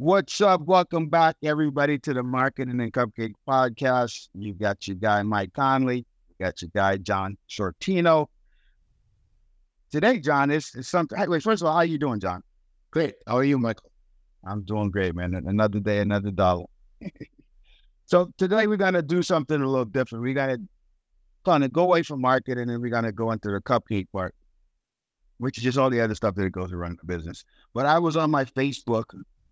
What's up? Welcome back, everybody, to the Marketing and Cupcake Podcast. You got your guy Mike Connolly, you got your guy John Sortino. Today, John, is, something. Wait, first of all, how you doing, John? Great. How are you, Mychal? I'm doing great, man. Another day, another dollar. so today we're gonna do something a little different. We're gonna kind of go away from marketing and we're gonna go into the cupcake part, which is just all the other stuff that goes around the business. But I was on my Facebook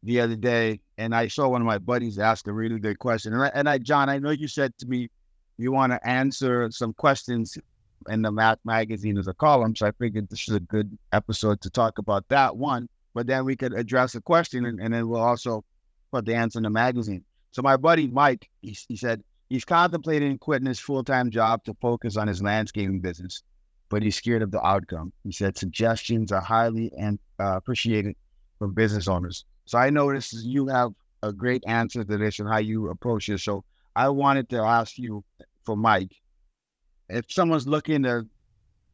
the other day and I saw one of my buddies ask a really good question. And I, and I John, I know you said to me you want to answer some questions in the Math Magazine as a column. So I figured this is a good episode to talk about that one. But then we could address a question and, and then we'll also put the answer in the magazine. So my buddy Mike, he, he said he's contemplating quitting his full time job to focus on his landscaping business, but he's scared of the outcome. He said suggestions are highly and uh, appreciated from business owners. So I noticed you have a great answer to this and how you approach it. So I wanted to ask you for Mike, if someone's looking to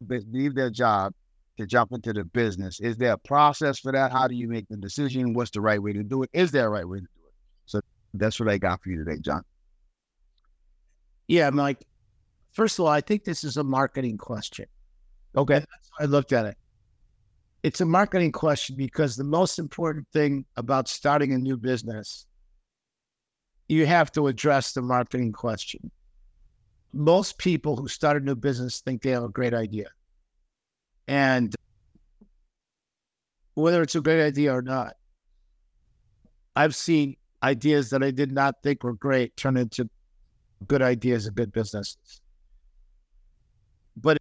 leave their job to jump into the business, is there a process for that? How do you make the decision? What's the right way to do it? Is there a right way to do it? So that's what I got for you today, John. Yeah, Mike. First of all, I think this is a marketing question. Okay. I looked at it it's a marketing question because the most important thing about starting a new business, you have to address the marketing question. Most people who start a new business think they have a great idea. And whether it's a great idea or not, I've seen ideas that I did not think were great turn into good ideas and good businesses. But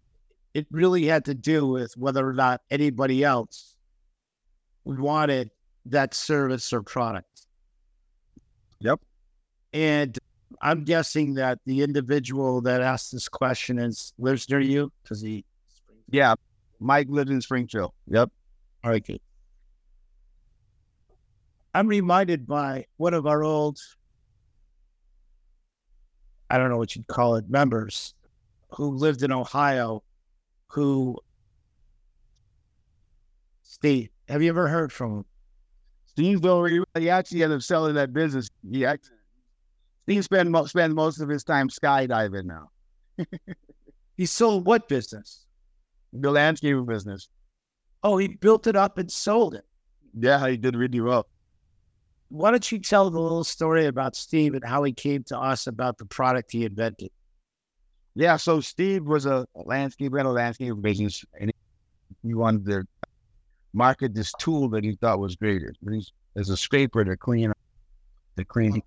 it really had to do with whether or not anybody else wanted that service or product. Yep. And I'm guessing that the individual that asked this question is lives near you because he. Yeah, Mike lives in Springfield. Yep. All right, good. I'm reminded by one of our old, I don't know what you'd call it, members who lived in Ohio who Steve, have you ever heard from him? Steve Bill, he actually ended up selling that business. He actually, Steve spend, mo- spend most of his time skydiving now. he sold what business? The landscaping business. Oh, he built it up and sold it. Yeah, he did really well. Why don't you tell the little story about Steve and how he came to us about the product he invented? Yeah, so Steve was a landscape a landscape business, and he wanted to market this tool that he thought was great. There's a scraper to clean to clean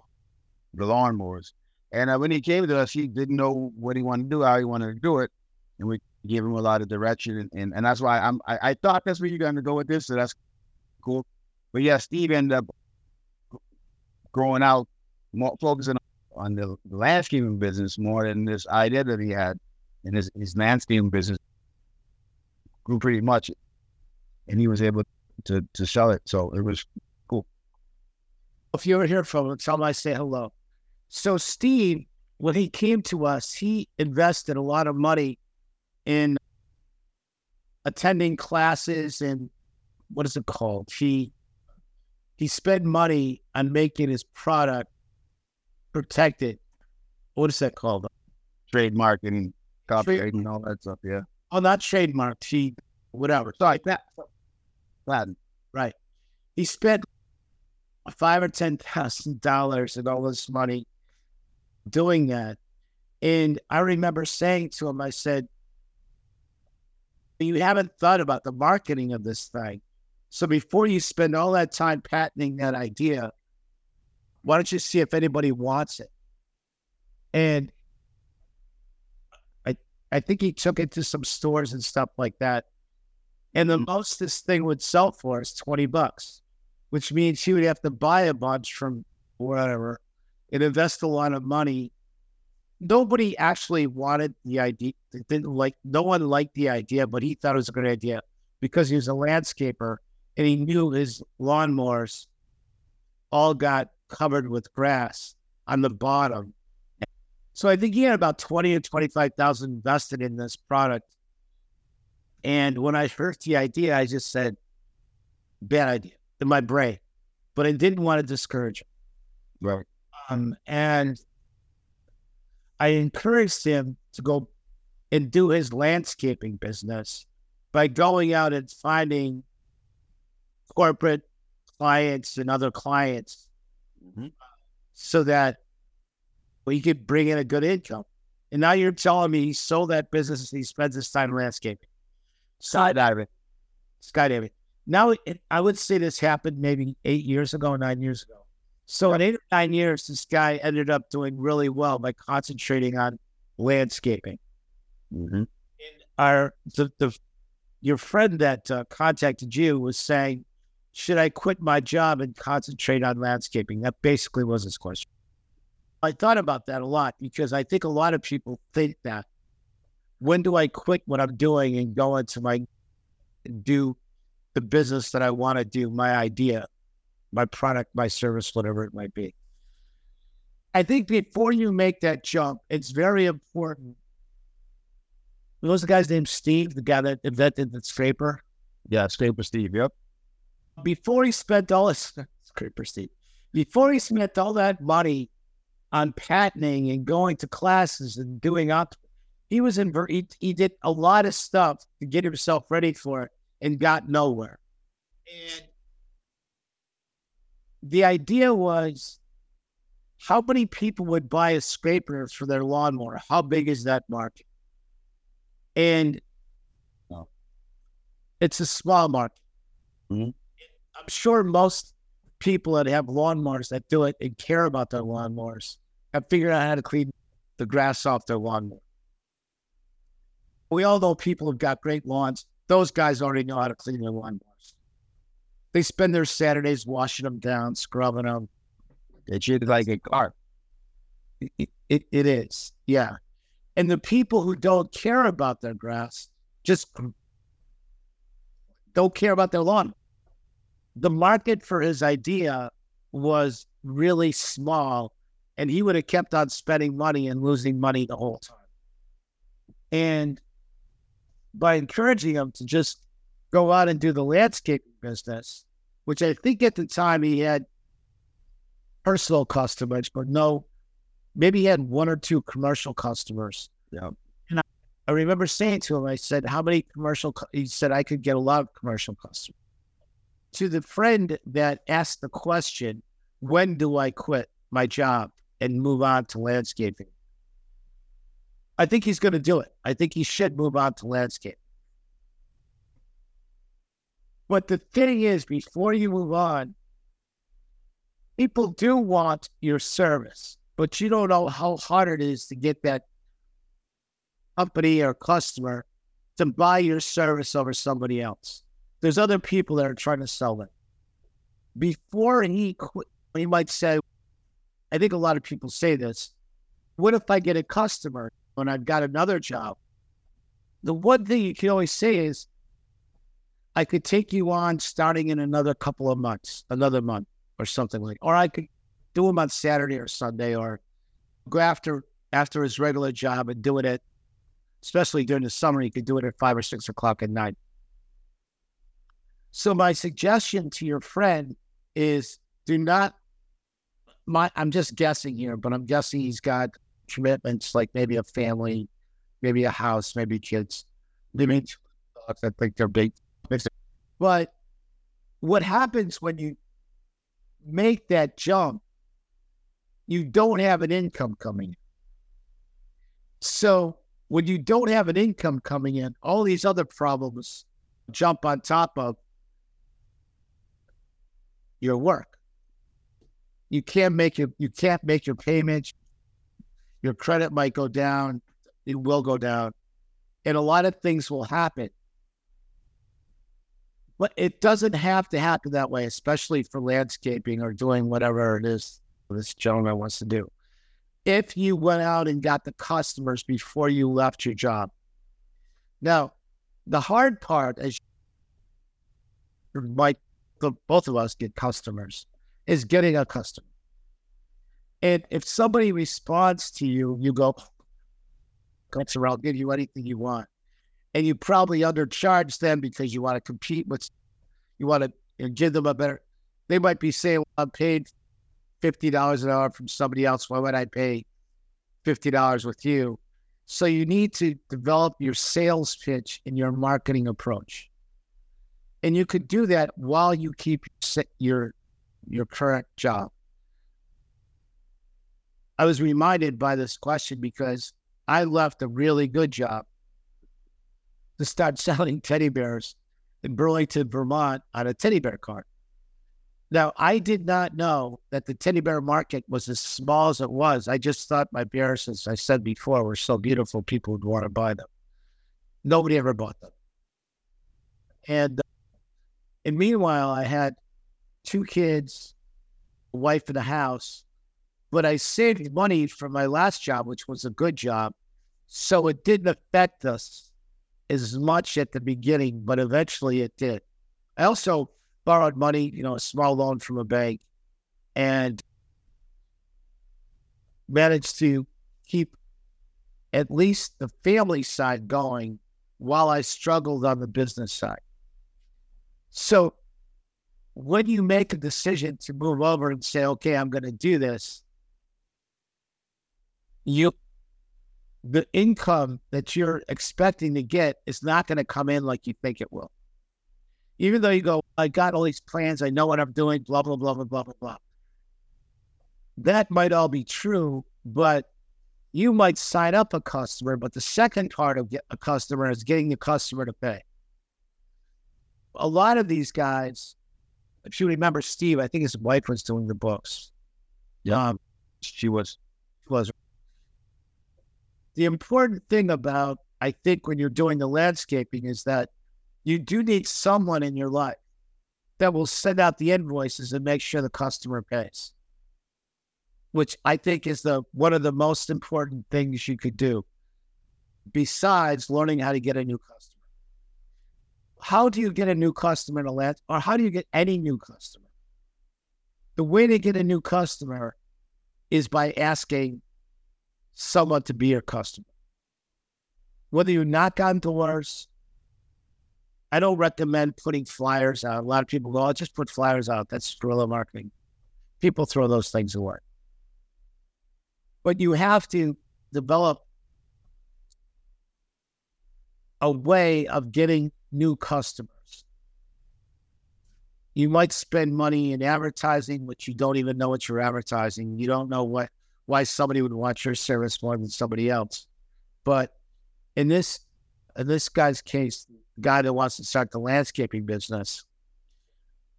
the lawnmowers. And uh, when he came to us, he didn't know what he wanted to do, how he wanted to do it, and we gave him a lot of direction. And and, and that's why I'm I, I thought that's where you're going to go with this, so that's cool. But yeah, Steve ended up growing out, more focusing on the landscaping business more than this idea that he had in his, his landscaping business grew pretty much and he was able to to sell it. So it was cool. If you ever hear from him, tell him I say hello. So Steve, when he came to us, he invested a lot of money in attending classes and what is it called? He he spent money on making his product protected. What is that called? Trademark and copyright and all that stuff. Yeah. Oh, not trademark. He, whatever. Sorry, that. Right. He spent five or ten thousand dollars and all this money doing that. And I remember saying to him, I said, You haven't thought about the marketing of this thing. So before you spend all that time patenting that idea, why don't you see if anybody wants it? And I I think he took it to some stores and stuff like that. And the mm. most this thing would sell for is 20 bucks, which means he would have to buy a bunch from whatever and invest a lot of money. Nobody actually wanted the idea. Didn't like no one liked the idea, but he thought it was a good idea because he was a landscaper and he knew his lawnmowers all got covered with grass on the bottom. So I think he had about 20 or 25,000 invested in this product. And when I heard the idea, I just said, bad idea in my brain. but I didn't want to discourage him. Right. Um, and I encouraged him to go and do his landscaping business by going out and finding corporate clients and other clients Mhm. so that we could bring in a good income. And now you're telling me he sold that business and he spends his time landscaping. Skydiving. skydiving. Now, it, I would say this happened maybe eight years ago, nine years ago. So in eight or nine years, this guy ended up doing really well by concentrating on landscaping. Mm-hmm. Our the, the your friend that uh, contacted you was saying, "Should I quit my job and concentrate on landscaping?" That basically was his question. I thought about that a lot because I think a lot of people think that. When do I quit what I'm doing and go into my do the business that I want to do, my idea, my product, my service, whatever it might be. I think before you make that jump, it's very important. What was the guy's name? Steve, the guy that invented the scraper. Yeah, Scraper Steve. Yep. Before he spent all his scraper Steve, before he spent all that money on patenting and going to classes and doing up, he was in. He, he did a lot of stuff to get himself ready for it and got nowhere. And the idea was how many people would buy a scraper for their lawnmower? How big is that market? And Oh. it's a small market. Mhm. I'm sure most people that have lawnmowers that do it and care about their lawnmowers have figured out how to clean the grass off their lawnmower. We all know people who've got great lawns. Those guys already know how to clean their lawnmowers. They spend their Saturdays washing them down, scrubbing them. It's like a car. It, it, it is, yeah. And the people who don't care about their grass just don't care about their lawn. The market for his idea was really small, and he would have kept on spending money and losing money the whole time. And by encouraging him to just go out and do the landscaping business, which I think at the time he had personal customers, but no, maybe he had one or two commercial customers. Yeah. And I, I remember saying to him, I said, How many commercial? cu-" He said, I could get a lot of commercial customers. To the friend that asked the question, When do I quit my job and move on to landscaping? I think he's going to do it. I think he should move on to landscape. But the thing is, before you move on, people do want your service, but you don't know how hard it is to get that company or customer to buy your service over somebody else. There's other people that are trying to sell it. Before he quit, he might say, I think a lot of people say this. What if I get a customer when I've got another job? The one thing you can always say is, I could take you on starting in another couple of months, another month or something like, or I could do them on Saturday or Sunday, or go after after his regular job and do it at, especially during the summer, he could do it at five or six o'clock at night. So my suggestion to your friend is do not. My I'm just guessing here, but I'm guessing he's got commitments like maybe a family, maybe a house, maybe kids. Maybe dogs. I think they're big. But what happens when you make that jump, you don't have an income coming in. So when you don't have an income coming in, all these other problems jump on top of your work. You can't make your you can't make your payments. Your credit might go down. It will go down. And a lot of things will happen. But it doesn't have to happen that way, especially for landscaping or doing whatever it is this gentleman wants to do. If you went out and got the customers before you left your job. Now, the hard part is might both of us get customers is getting a customer. And if somebody responds to you, you go, Customer, I'll give you anything you want and you probably undercharge them because you want to compete with, you want to give them a better. they might be saying, well, I'm paid $50 an hour from somebody else. Why would I pay $50 with you? So you need to develop your sales pitch and your marketing approach. And you could do that while you keep your your current job. I was reminded by this question because I left a really good job to start selling teddy bears in Burlington, Vermont on a teddy bear cart. Now, I did not know that the teddy bear market was as small as it was. I just thought my bears, as I said before, were so beautiful, people would want to buy them. Nobody ever bought them. And, uh, and meanwhile, I had two kids, a wife, and a house. But I saved money from my last job, which was a good job. So it didn't affect us as much at the beginning, but eventually it did. I also borrowed money, you know, a small loan from a bank, and managed to keep at least the family side going while I struggled on the business side. So when you make a decision to move over and say, okay, I'm going to do this, you the income that you're expecting to get is not going to come in like you think it will even though you go, I got all these plans, I know what I'm doing, blah, blah, blah, blah, blah, blah, blah. That might all be true, but you might sign up a customer, but the second part of a customer is getting the customer to pay. A lot of these guys, if you remember Steve, I think his wife was doing the books. Yeah, um, she was. Was the important thing about I think when you're doing the landscaping is that you do need someone in your life that will send out the invoices and make sure the customer pays, which I think is the one of the most important things you could do besides learning how to get a new customer. How do you get a new customer land or how do you get any new customer? The way to get a new customer is by asking someone to be your customer. Whether you knock on doors, I don't recommend putting flyers out. A lot of people go, "I'll just put flyers out." That's guerrilla marketing. People throw those things away. But you have to develop a way of getting new customers. You might spend money in advertising, which you don't even know what you're advertising. You don't know what why somebody would want your service more than somebody else. But in this in this guy's case, the guy that wants to start the landscaping business,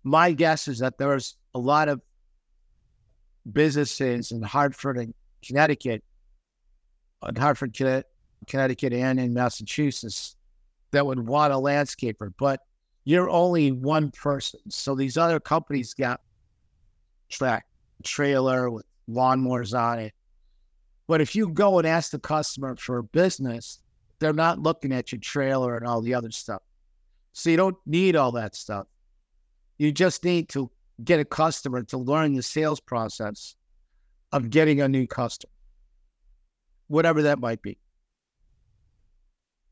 my guess is that there's a lot of businesses in Hartford and Connecticut, in Hartford, Connecticut, and in Massachusetts that would want a landscaper, but you're only one person. So these other companies got track trailer with lawnmowers on it. But if you go and ask the customer for a business, they're not looking at your trailer and all the other stuff. So you don't need all that stuff. You just need to get a customer to learn the sales process of getting a new customer, whatever that might be.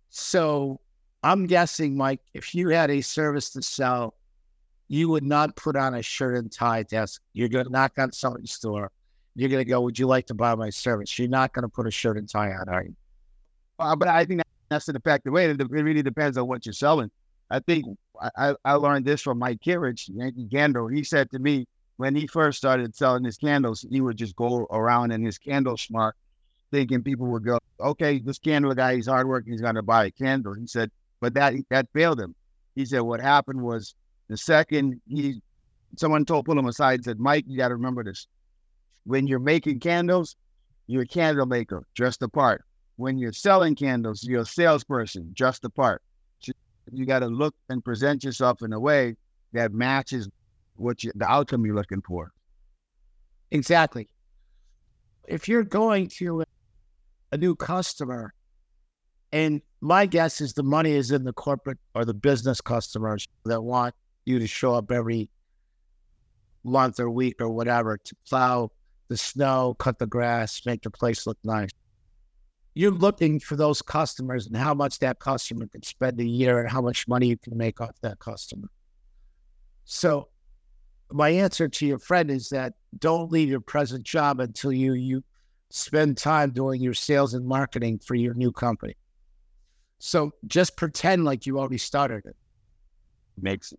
So I'm guessing, Mike, if you had a service to sell, you would not put on a shirt and tie desk. You're going to knock on somebody's door. You're going to go, Would you like to buy my service? You're not going to put a shirt and tie on, are you? Uh, but I think that's the fact. The way it really depends on what you're selling. I think I, I learned this from Mike Kittredge, Yankee Candle. He said to me when he first started selling his candles, he would just go around in his candle smart, thinking people would go, "Okay, this candle guy, he's hardworking, he's going to buy a candle." He said, but that that failed him. He said what happened was the second he, someone told pull him aside and said, "Mike, you got to remember this. When you're making candles, you're a candle maker, dressed the part when you're selling candles, you're a salesperson, just the part. So you got to look and present yourself in a way that matches what you, the outcome you're looking for. Exactly. If you're going to a new customer, and my guess is the money is in the corporate or the business customers that want you to show up every month or week or whatever to plow the snow, cut the grass, make the place look nice you're looking for those customers and how much that customer can spend a year and how much money you can make off that customer. So my answer to your friend is that don't leave your present job until you you spend time doing your sales and marketing for your new company. So just pretend like you already started it. Makes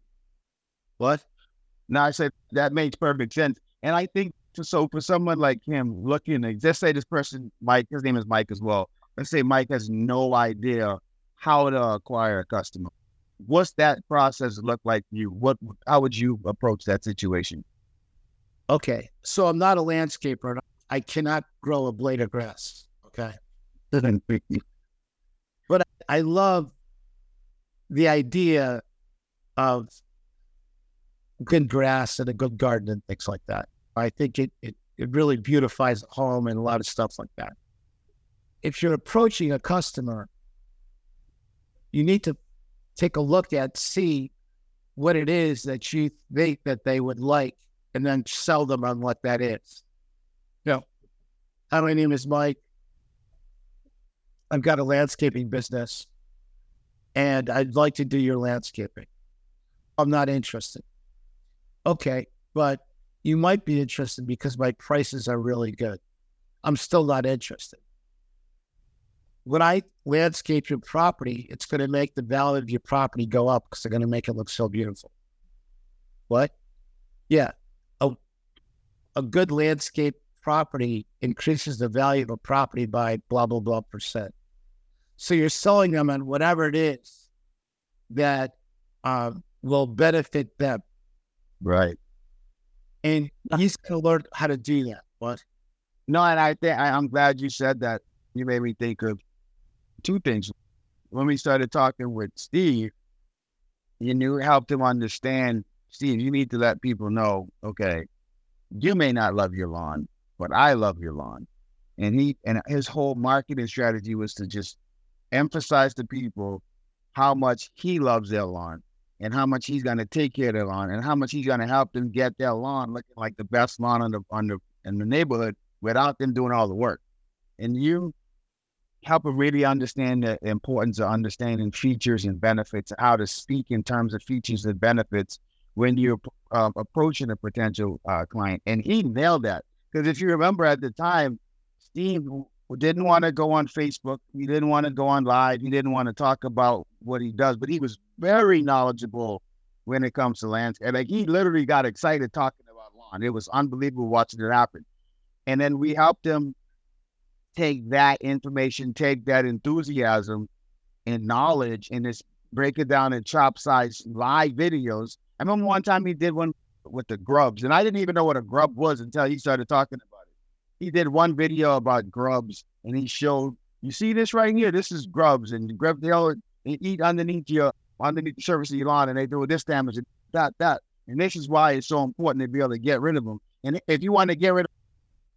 What? No, I said that makes perfect sense. And I think so for someone like him looking at let's say this person, Mike, his name is Mike as well. Let's say Mike has no idea how to acquire a customer. What's that process look like for you? What how would you approach that situation? Okay. So I'm not a landscaper. I cannot grow a blade of grass. Okay. but I love the idea of good grass and a good garden and things like that. I think it, it, it really beautifies the home and a lot of stuff like that. If you're approaching a customer, you need to take a look at, see what it is that you think that they would like, and then sell them on what that is. Know, hi, my name is Mike. I've got a landscaping business and I'd like to do your landscaping. I'm not interested. Okay, but you might be interested because my prices are really good. I'm still not interested. When I landscape your property, it's going to make the value of your property go up because they're going to make it look so beautiful. What? Yeah. A, a good landscape property increases the value of a property by blah, blah, blah percent. So you're selling them on whatever it is that um, will benefit them. Right. And he's going to learn how to do that. What? No, and I think I'm glad you said that. You made me think of two things. When we started talking with Steve, you knew helped him understand, Steve, you need to let people know, okay, you may not love your lawn, but I love your lawn. And he and his whole marketing strategy was to just emphasize to people how much he loves their lawn and how much he's going to take care of their lawn and how much he's going to help them get their lawn looking like the best lawn on the, on the in the neighborhood without them doing all the work. And you help them really understand the importance of understanding features and benefits, how to speak in terms of features and benefits when you're uh, approaching a potential uh, client. And he nailed that. Because if you remember at the time, Steve didn't want to go on Facebook. He didn't want to go on live. He didn't want to talk about what he does, but he was very knowledgeable when it comes to landscape. Like he literally got excited talking about lawn. It was unbelievable watching it happen. And then we helped him take that information, take that enthusiasm and knowledge, and just break it down in chop size live videos. I remember one time he did one with the grubs, and I didn't even know what a grub was until he started talking about. He did one video about grubs, and he showed, you see this right here? This is grubs, and grub they all they eat underneath your underneath the surface of your lawn, and they do this damage and that that. And this is why it's so important to be able to get rid of them. And if you want to get rid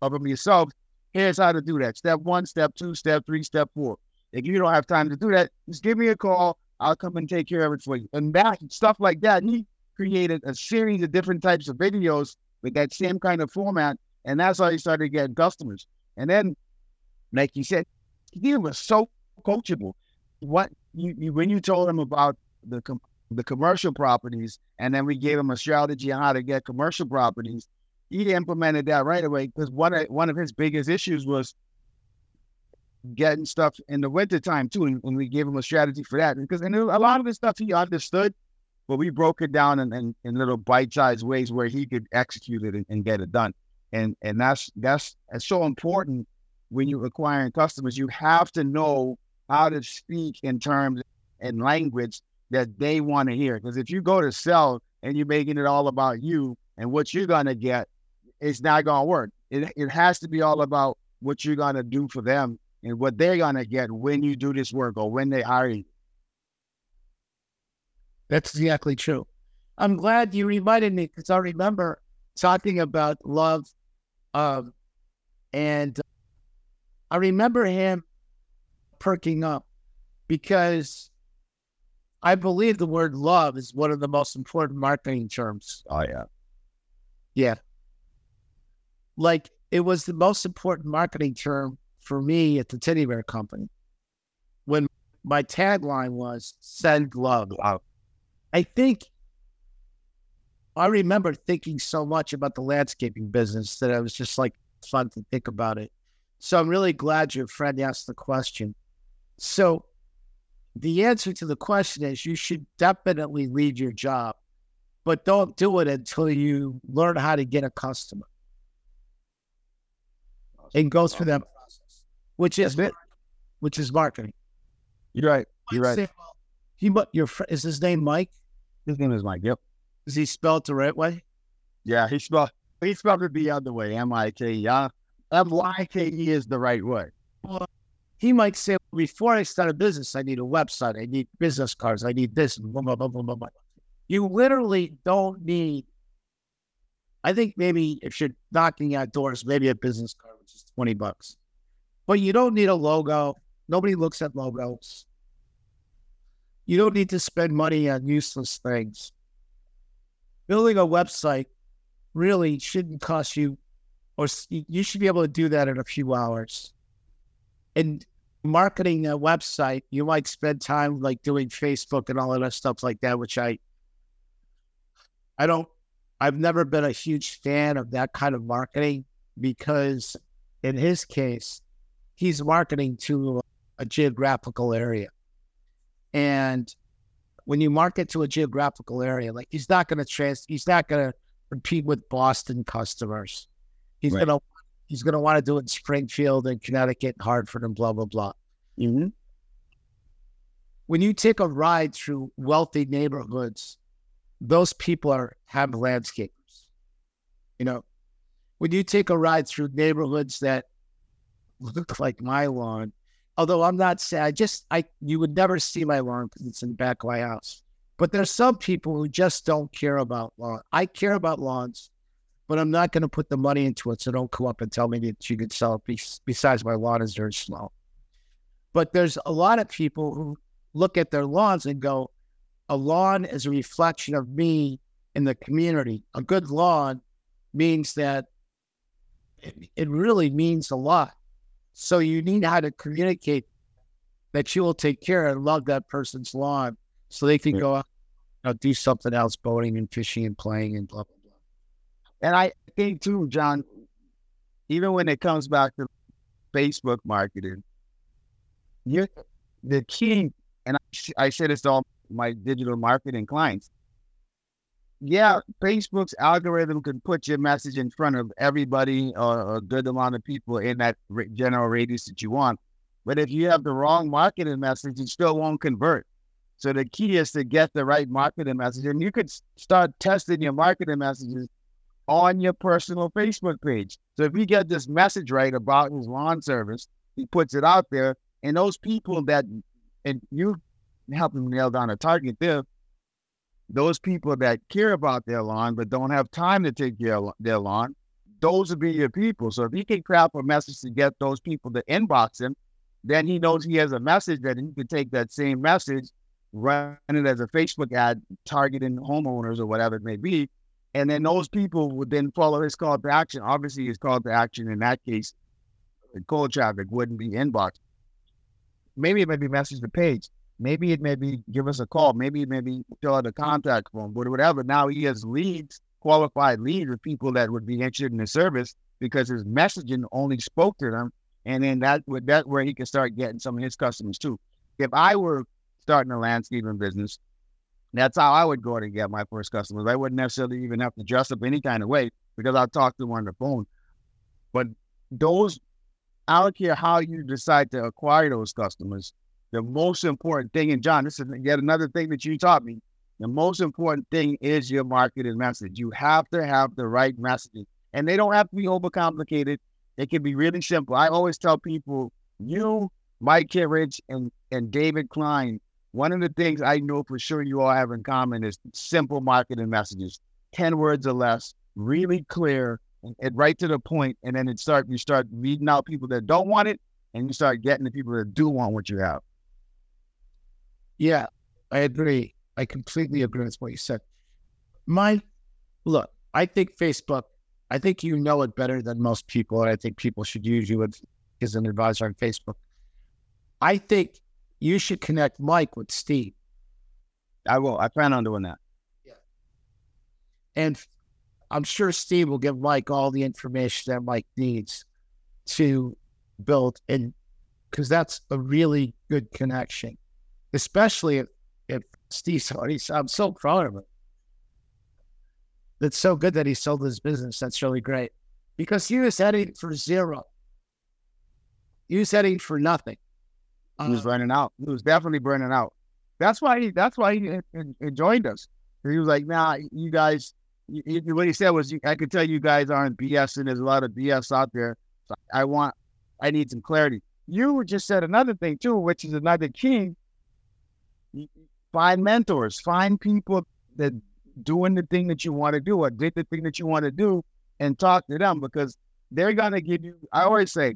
of them yourself, here's how to do that. Step one, step two, step three, step four. If you don't have time to do that, just give me a call. I'll come and take care of it for you. And that stuff like that, he created a series of different types of videos with that same kind of format. And that's how he started getting customers. And then, like you said, he was so coachable. What you, you when you told him about the com- the commercial properties, and then we gave him a strategy on how to get commercial properties, he implemented that right away because one of, one of his biggest issues was getting stuff in the wintertime too. And, and, we gave him a strategy for that. Because and a lot of the stuff he understood, but we broke it down in, in, in little bite-sized ways where he could execute it and, and, get it done. And and that's that's that's so important when you're acquiring customers. You have to know how to speak in terms and language that they want to hear. Because if you go to sell and you're making it all about you and what you're gonna get, it's not gonna work. It it has to be all about what you're gonna do for them and what they're gonna get when you do this work or when they hire you. That's exactly true. I'm glad you reminded me because I remember talking about love, um, and I remember him perking up because I believe the word love is one of the most important marketing terms. Oh yeah, yeah. Like it was the most important marketing term for me at the teddy bear company when my tagline was send love. Wow. I think I remember thinking so much about the landscaping business that I was just like fun to think about it. So I'm really glad your friend asked the question. So the answer to the question is you should definitely leave your job, but don't do it until you learn how to get a customer and go through that process, which is it. which is marketing. You're right. You're right. Say, well, he, your friend, is his name Mike? His name is Mike. Yep. Is he spelled the right way? Yeah, he spelled he spelled it the other way. M I K E. Uh, M Y K E is the right way. Well, he might say, before I start a business, I need a website, I need business cards, I need this, blah, blah, blah, blah, blah, blah. You literally don't need. I think maybe if you're knocking out doors, maybe a business card, which is 20 bucks. But you don't need a logo. Nobody looks at logos. You don't need to spend money on useless things. Building a website really shouldn't cost you, or you should be able to do that in a few hours. And marketing a website, you might spend time like doing Facebook and all of that stuff like that, which I I don't I've never been a huge fan of that kind of marketing because in his case, he's marketing to a geographical area. And when you market to a geographical area, like he's not going to trans, he's not going to compete with Boston customers. He's right. going to he's going to want to do it in Springfield and Connecticut, and Hartford, and blah blah blah. Mm-hmm. When you take a ride through wealthy neighborhoods, those people are have landscapers. You know, when you take a ride through neighborhoods that look like my lawn, although I'm not saying I just I you would never see my lawn because it's in the back of my house. But there's some people who just don't care about lawn. I care about lawns, but I'm not going to put the money into it. So don't come up and tell me that you could sell it. Besides, my lawn is very slow. But there's a lot of people who look at their lawns and go, a lawn is a reflection of me in the community. A good lawn means that it, it really means a lot. So you need how to communicate that you will take care and love that person's lawn so they can yeah. go out you know, do something else, boating and fishing and playing and blah, blah, blah. And I think too, John, even when it comes back to Facebook marketing, you the key, and I, I say this to all my digital marketing clients. Yeah, Facebook's algorithm can put your message in front of everybody or a good amount of people in that general radius that you want. But if you have the wrong marketing message, it still won't convert. So the key is to get the right marketing message. And you could start testing your marketing messages on your personal Facebook page. So if you get this message right about his lawn service, he puts it out there, and those people that and you help him nail down a target there, those people that care about their lawn but don't have time to take care of their lawn, those would be your people. So if he can craft a message to get those people to inbox him, then he knows he has a message that he can take that same message, run it as a Facebook ad targeting homeowners or whatever it may be. And then those people would then follow his call to action. Obviously, his call to action in that case, cold traffic wouldn't be inbox. Maybe it may be message the page. Maybe it may be give us a call. Maybe it may be fill out a contact form, but whatever. Now he has leads, qualified leads with people that would be interested in the service because his messaging only spoke to them. And then that would that where he can start getting some of his customers too. If I were starting a landscaping business, that's how I would go to get my first customers. I wouldn't necessarily even have to dress up any kind of way because I'll talk to them on the phone. But those, I don't care how you decide to acquire those customers the most important thing, and John, this is yet another thing that you taught me. The most important thing is your marketing message. You have to have the right messaging, and they don't have to be overcomplicated. It can be really simple. I always tell people, you, Mike Kittredge, and and David Klein. One of the things I know for sure you all have in common is simple marketing messages, ten words or less, really clear, and, and right to the point. And then it start you start weeding out people that don't want it, and you start getting the people that do want what you have. Yeah, I agree. I completely agree with what you said. My look, I think Facebook, I think you know it better than most people, and I think people should use you as an advisor on Facebook. I think you should connect Mike with Steve. I will. I plan on doing that. Yeah. And I'm sure Steve will give Mike all the information that Mike needs to build and because that's a really good connection, especially if, if Steve's already. I'm so proud of him. That's so good that he sold his business. That's really great because he was heading for zero. He was heading for nothing. He was uh, running out. He was definitely burning out. That's why he. That's why he, he joined us. He was like, "Nah, you guys." He, what he said was, "I could tell you guys aren't BSing. There's a lot of BS out there. So I want, I need some clarity." You just said another thing too, which is another key. Find mentors. Find people that doing the thing that you want to do or did the thing that you want to do, and talk to them because they're gonna give you. I always say,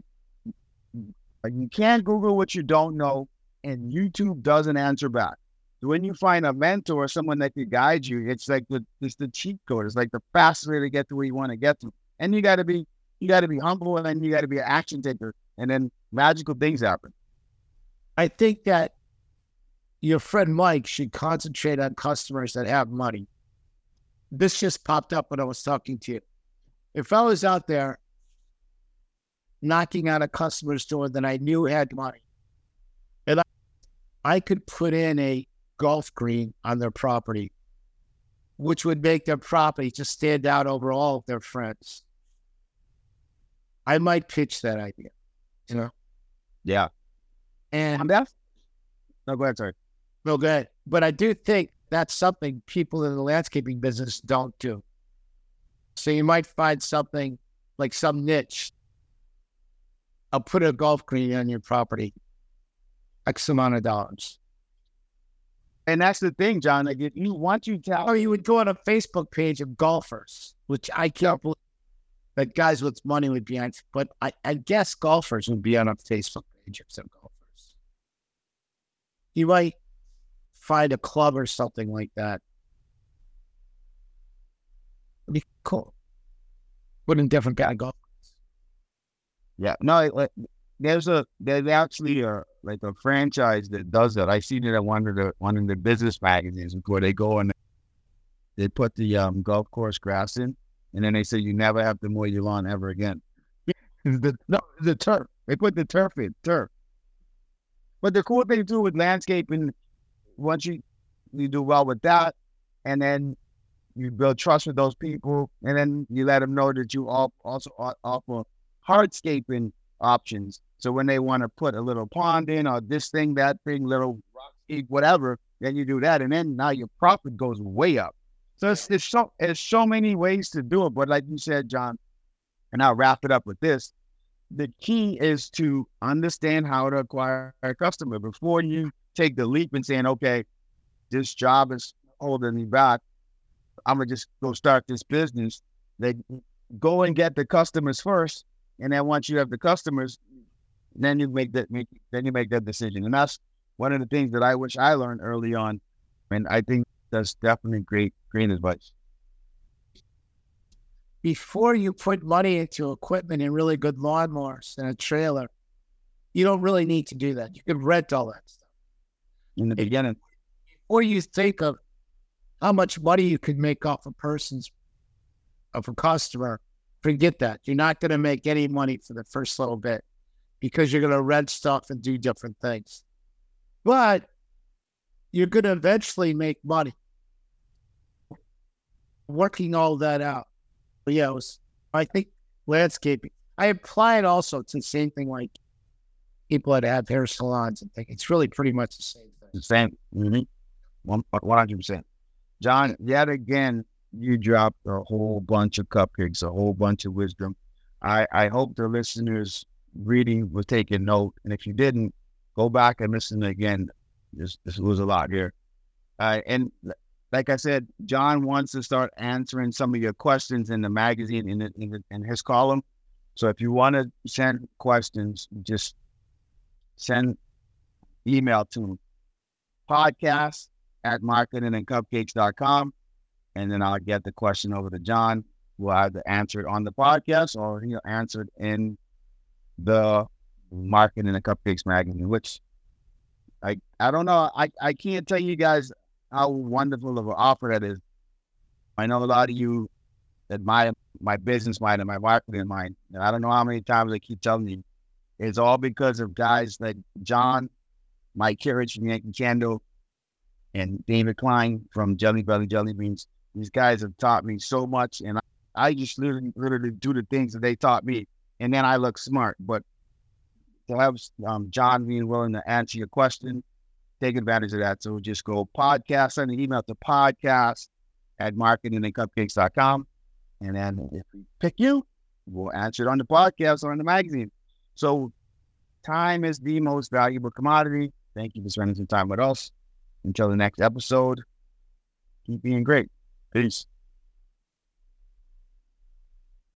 you can't Google what you don't know, and YouTube doesn't answer back. When you find a mentor, or someone that can guide you, it's like the it's the cheat code. It's like the fastest way to get to where you want to get to. And you got to be you got to be humble, and then you got to be an action taker, and then magical things happen. I think that your friend Mike should concentrate on customers that have money. This just popped up when I was talking to you. If I was out there knocking on a customer's door that I knew had money. And I, I could put in a golf green on their property, which would make their property just stand out over all of their friends. I might pitch that idea, you know? Yeah. And that's no, go ahead, sorry. No, good. But I do think that's something people in the landscaping business don't do. So you might find something like some niche I'll put a golf green on your property, X amount of dollars. And that's the thing, John. Like if you want you to, or oh, you would go on a Facebook page of golfers, which I can't believe that guys with money would be on. But I, I guess golfers would be on a Facebook page of some golfers. You might find a club or something like that. It'd be cool. Put in different kind of golf. Yeah, no, like, there's a there's actually a like a franchise that does that. I seen it at one of the one of the business magazines where they go and they put the um, golf course grass in, and then they say you never have to mow your lawn ever again. the no, the turf. They put the turf in turf. But the cool thing too with landscaping, once you you do well with that, and then you build trust with those people, and then you let them know that you also offer hardscaping options. So when they want to put a little pond in or this thing, that thing, little rock whatever, then you do that, and then now your profit goes way up. So it's, it's so it's so many ways to do it. But like you said, John, and I'll wrap it up with this: the key is to understand how to acquire a customer before you take the leap and saying, "Okay, this job is holding me back. I'm gonna just go start this business." They go and get the customers first, and then once you have the customers, then you make that make then you make that decision. And that's one of the things that I wish I learned early on. And I think that's definitely great, great advice. Before you put money into equipment and really good lawnmowers and a trailer, you don't really need to do that. You can rent all that stuff. In the beginning. Or you think of how much money you could make off a person's of a customer forget that. You're not going to make any money for the first little bit because you're going to rent stuff and do different things. But you're going to eventually make money working all that out. Yeah, I think landscaping. I apply it also to the same thing like people that have hair salons and think it's really pretty much the same thing. The same. Mm-hmm. 100%. John, yet again, you dropped a whole bunch of cupcakes, a whole bunch of wisdom. I, I hope the listeners reading was taking note. And if you didn't, go back and listen again. This, this was a lot here. Uh, and like I said, John wants to start answering some of your questions in the magazine in, the, in, the, in his column. So if you want to send questions, just send email to. Podcast at marketingandcupcakes.com and then I'll get the question over to John. We'll either answer it on the podcast or he'll answer it in the marketing and cupcakes magazine, which I I don't know. I, I can't tell you guys how wonderful of an offer that is. I know a lot of you admire my business mind and my marketing mind. And I don't know how many times I keep telling you, it's all because of guys like John, Mike Kittredge from Yankee Candle, and David Klein from Jelly Belly Jelly Beans. These guys have taught me so much, and I, I just literally, literally do the things that they taught me, and then I look smart. But to have um, John being willing to answer your question, take advantage of that. So just go podcast, send an email to podcast at marketingandcupcakes.com. And then if we pick you, we'll answer it on the podcast or in the magazine. So time is the most valuable commodity. Thank you for spending some time with us. Until the next episode, keep being great. Peace.